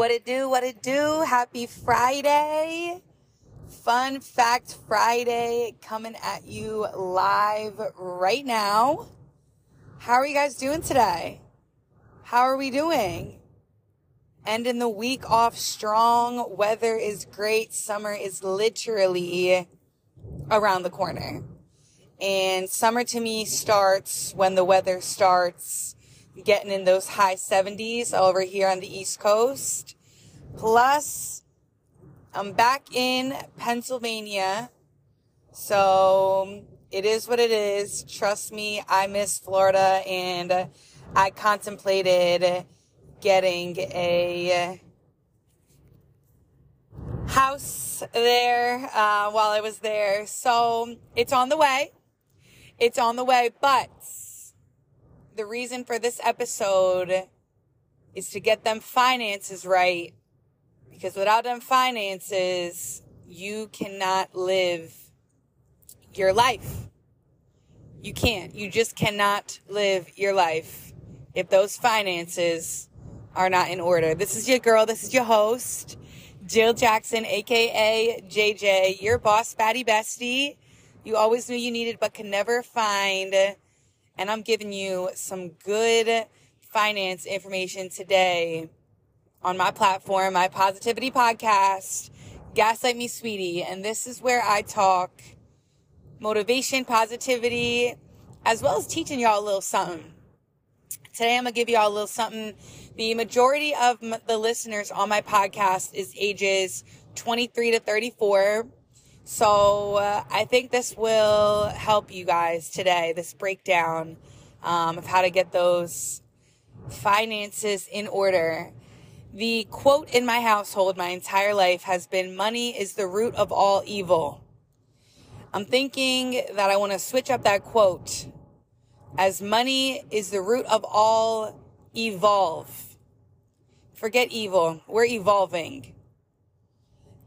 What it do? What it do? Happy Friday. Fun Fact Friday coming at you live right now. How are you guys doing today? How are we doing? Ending the week off strong. Weather is great. Summer is literally around the corner. And summer to me starts when the weather starts getting in those high 70s over here on the East Coast. Plus, I'm back in Pennsylvania. So it is what it is. Trust me, I miss Florida and I contemplated getting a house there uh, while I was there. So it's on the way. It's on the way, but the reason for this episode is to get them finances right. Because without them finances, you cannot live your life. You can't. You just cannot live your life if those finances are not in order. This is your girl. This is your host, Jill Jackson, aka JJ, your boss, Batty Bestie. You always knew you needed but could never find and I'm giving you some good finance information today on my platform, my positivity podcast, Gaslight Me Sweetie. And this is where I talk motivation, positivity, as well as teaching y'all a little something. Today I'm going to give y'all a little something. The majority of the listeners on my podcast is ages 23 to 34. So uh, I think this will help you guys today, this breakdown um, of how to get those finances in order. The quote in my household my entire life has been money is the root of all evil. I'm thinking that I want to switch up that quote as money is the root of all evolve. Forget evil. We're evolving.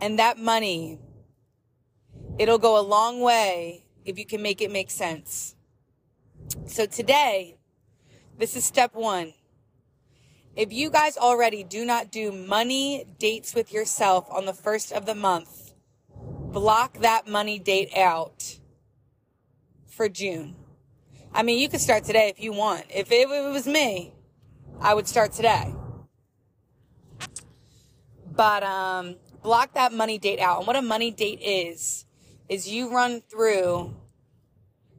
And that money It'll go a long way if you can make it make sense. So today, this is step one. If you guys already do not do money dates with yourself on the first of the month, block that money date out for June. I mean, you could start today if you want. If it, was me, I would start today. But um, block that money date out. And what a money date is, is you run through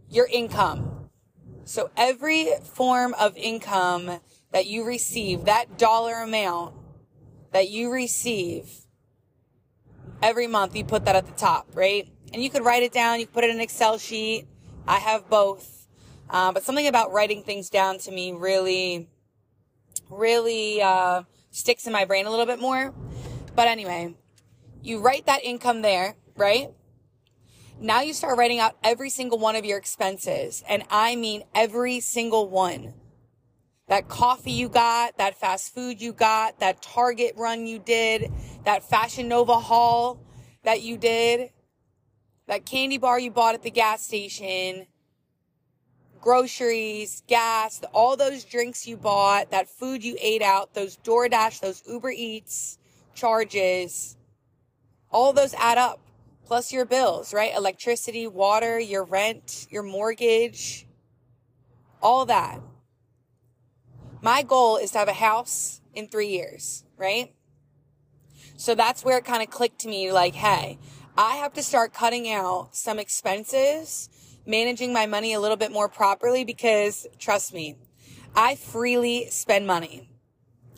your income. So every form of income that you receive, that dollar amount that you receive every month, you put that at the top, right? And you could write it down. You could put it in an Excel sheet. I have both. Uh, but something about writing things down to me really, really, uh, sticks in my brain a little bit more. But anyway, you write that income there, right? Now you start writing out every single one of your expenses. And I mean every single one. That coffee you got, that fast food you got, that Target run you did, that Fashion Nova haul that you did, that candy bar you bought at the gas station, groceries, gas, all those drinks you bought, that food you ate out, those DoorDash, those Uber Eats charges, all those add up plus your bills, right? Electricity, water, your rent, your mortgage, all that. My goal is to have a house in three years, right? So that's where it kind of clicked to me like, hey, I have to start cutting out some expenses, managing my money a little bit more properly because trust me, I freely spend money.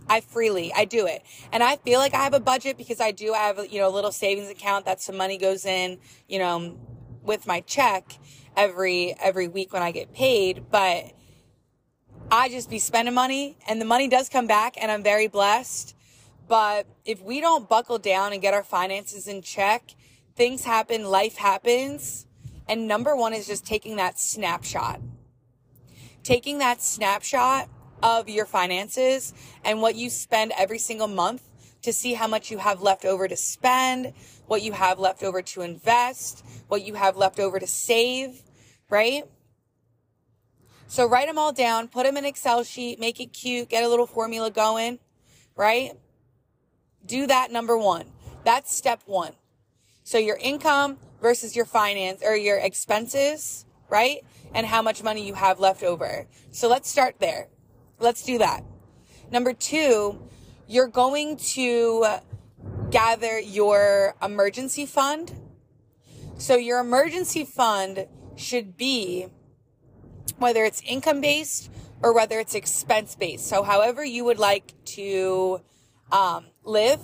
I freely, I do it. And I feel like I have a budget because I do have, you know, a little savings account that some money goes in, you know, with my check every, every week when I get paid. But I just be spending money and the money does come back and I'm very blessed. But if we don't buckle down and get our finances in check, things happen, life happens. And number one is just taking that snapshot. Taking that snapshot of your finances and what you spend every single month to see how much you have left over to spend, what you have left over to invest, what you have left over to save, right? So write them all down, put them in Excel sheet, make it cute, get a little formula going, right? Do that number one. That's step one. So your income versus your finance or your expenses, right? And how much money you have left over. So let's start there. Let's do that. Number two, you're going to gather your emergency fund. So your emergency fund should be whether it's income based or whether it's expense based. So however you would like to um, live.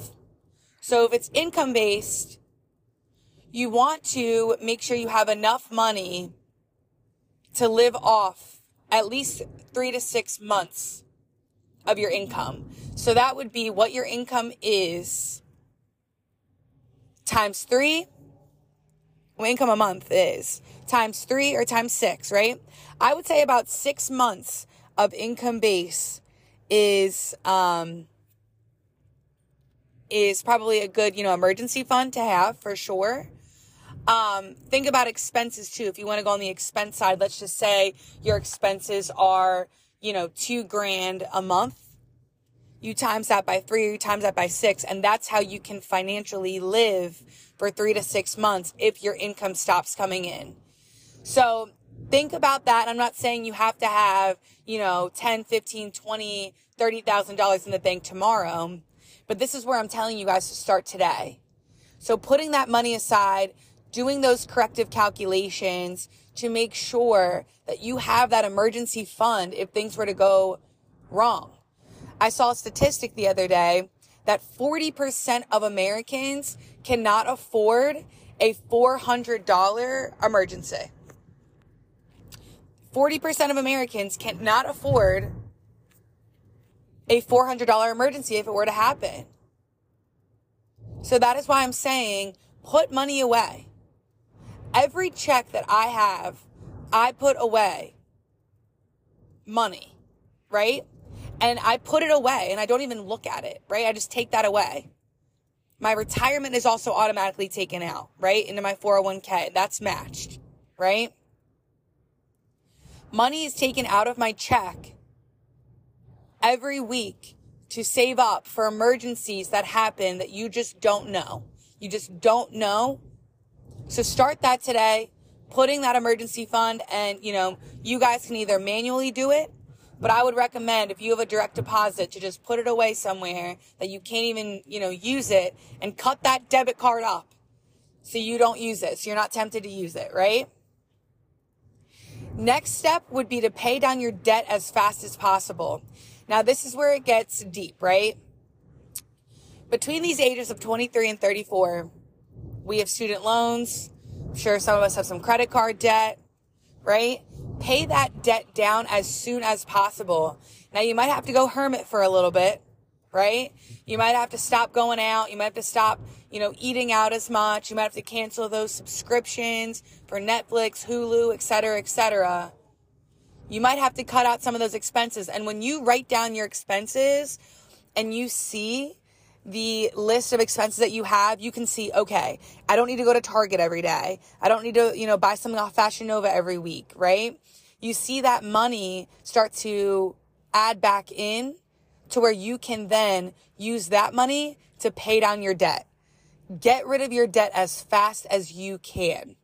So if it's income based, you want to make sure you have enough money to live off at least three to six months of your income. So that would be what your income is times three, what income a month is times three or times six, right? I would say about six months of income base is, um, is probably a good, you know, emergency fund to have for sure. Um, think about expenses too. If you want to go on the expense side, let's just say your expenses are, you know, two grand a month. You times that by three, you times that by six, and that's how you can financially live for three to six months if your income stops coming in. So think about that. I'm not saying you have to have, you know, 10, 15, 20, $30,000 in the bank tomorrow, but this is where I'm telling you guys to start today. So putting that money aside, doing those corrective calculations to make sure that you have that emergency fund if things were to go wrong. I saw a statistic the other day that 40% of Americans cannot afford a $400 emergency. 40% of Americans cannot afford a $400 emergency if it were to happen. So that is why I'm saying put money away. Every check that I have, I put away money, right? And I put it away and I don't even look at it, right? I just take that away. My retirement is also automatically taken out, right? Into my 401k. That's matched, right? Money is taken out of my check every week to save up for emergencies that happen that you just don't know. You just don't know. So start that today, putting that emergency fund and, you know, you guys can either manually do it but I would recommend if you have a direct deposit to just put it away somewhere that you can't even, you know, use it and cut that debit card up so you don't use it. So you're not tempted to use it, right? Next step would be to pay down your debt as fast as possible. Now, this is where it gets deep, right? Between these ages of 23 and 34, we have student loans. I'm sure some of us have some credit card debt, right? pay that debt down as soon as possible. Now you might have to go hermit for a little bit, right? You might have to stop going out. You might have to stop, you know, eating out as much. You might have to cancel those subscriptions for Netflix, Hulu, etc., etc. You might have to cut out some of those expenses. And when you write down your expenses and you see the list of expenses that you have, you can see, okay, I don't need to go to Target every day. I don't need to, you know, buy something off Fashion Nova every week, right? You see that money start to add back in to where you can then use that money to pay down your debt. Get rid of your debt as fast as you can.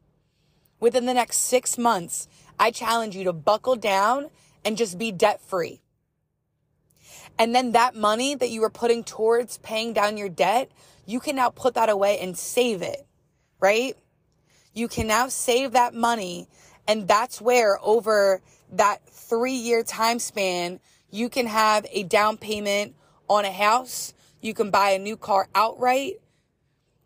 Within the next six months, I challenge you to buckle down and just be debt free. And then that money that you were putting towards paying down your debt, you can now put that away and save it, right? You can now save that money. And that's where over that three year time span, you can have a down payment on a house. You can buy a new car outright.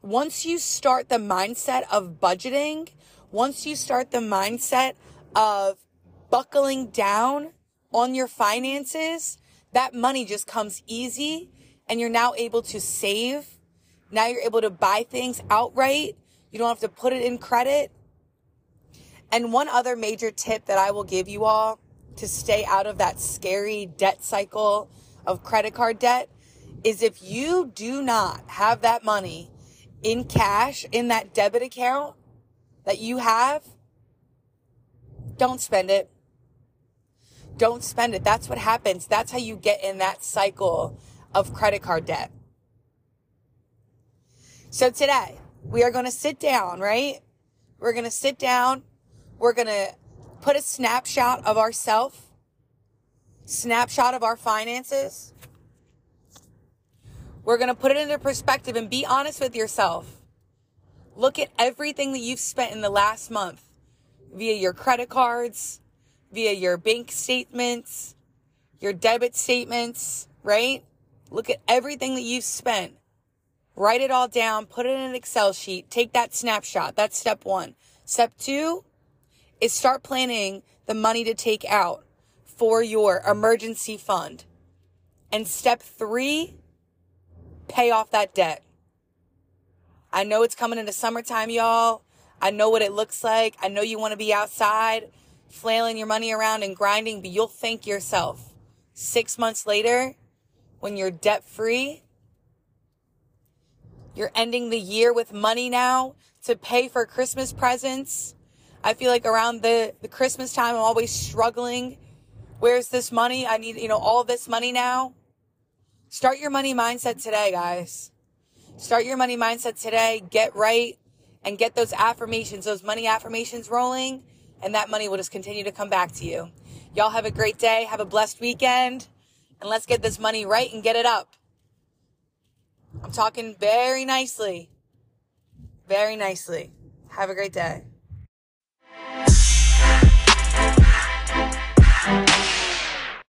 Once you start the mindset of budgeting, once you start the mindset of buckling down on your finances, that money just comes easy and you're now able to save. Now you're able to buy things outright. You don't have to put it in credit. And one other major tip that I will give you all to stay out of that scary debt cycle of credit card debt is if you do not have that money in cash in that debit account that you have, don't spend it don't spend it. That's what happens. That's how you get in that cycle of credit card debt. So today we are going to sit down, right? We're going to sit down. We're going to put a snapshot of ourself, snapshot of our finances. We're going to put it into perspective and be honest with yourself. Look at everything that you've spent in the last month via your credit cards, via your bank statements, your debit statements, right? Look at everything that you've spent. Write it all down, put it in an Excel sheet, take that snapshot. That's step one. Step two is start planning the money to take out for your emergency fund. And step three, pay off that debt. I know it's coming into summertime, y'all. I know what it looks like. I know you want to be outside flailing your money around and grinding, but you'll thank yourself six months later when you're debt free. You're ending the year with money now to pay for Christmas presents. I feel like around the, the Christmas time, I'm always struggling. Where's this money? I need, you know, all this money now. Start your money mindset today, guys. Start your money mindset today. Get right and get those affirmations, those money affirmations rolling, and that money will just continue to come back to you. Y'all have a great day. Have a blessed weekend. And let's get this money right and get it up. I'm talking very nicely. Very nicely. Have a great day.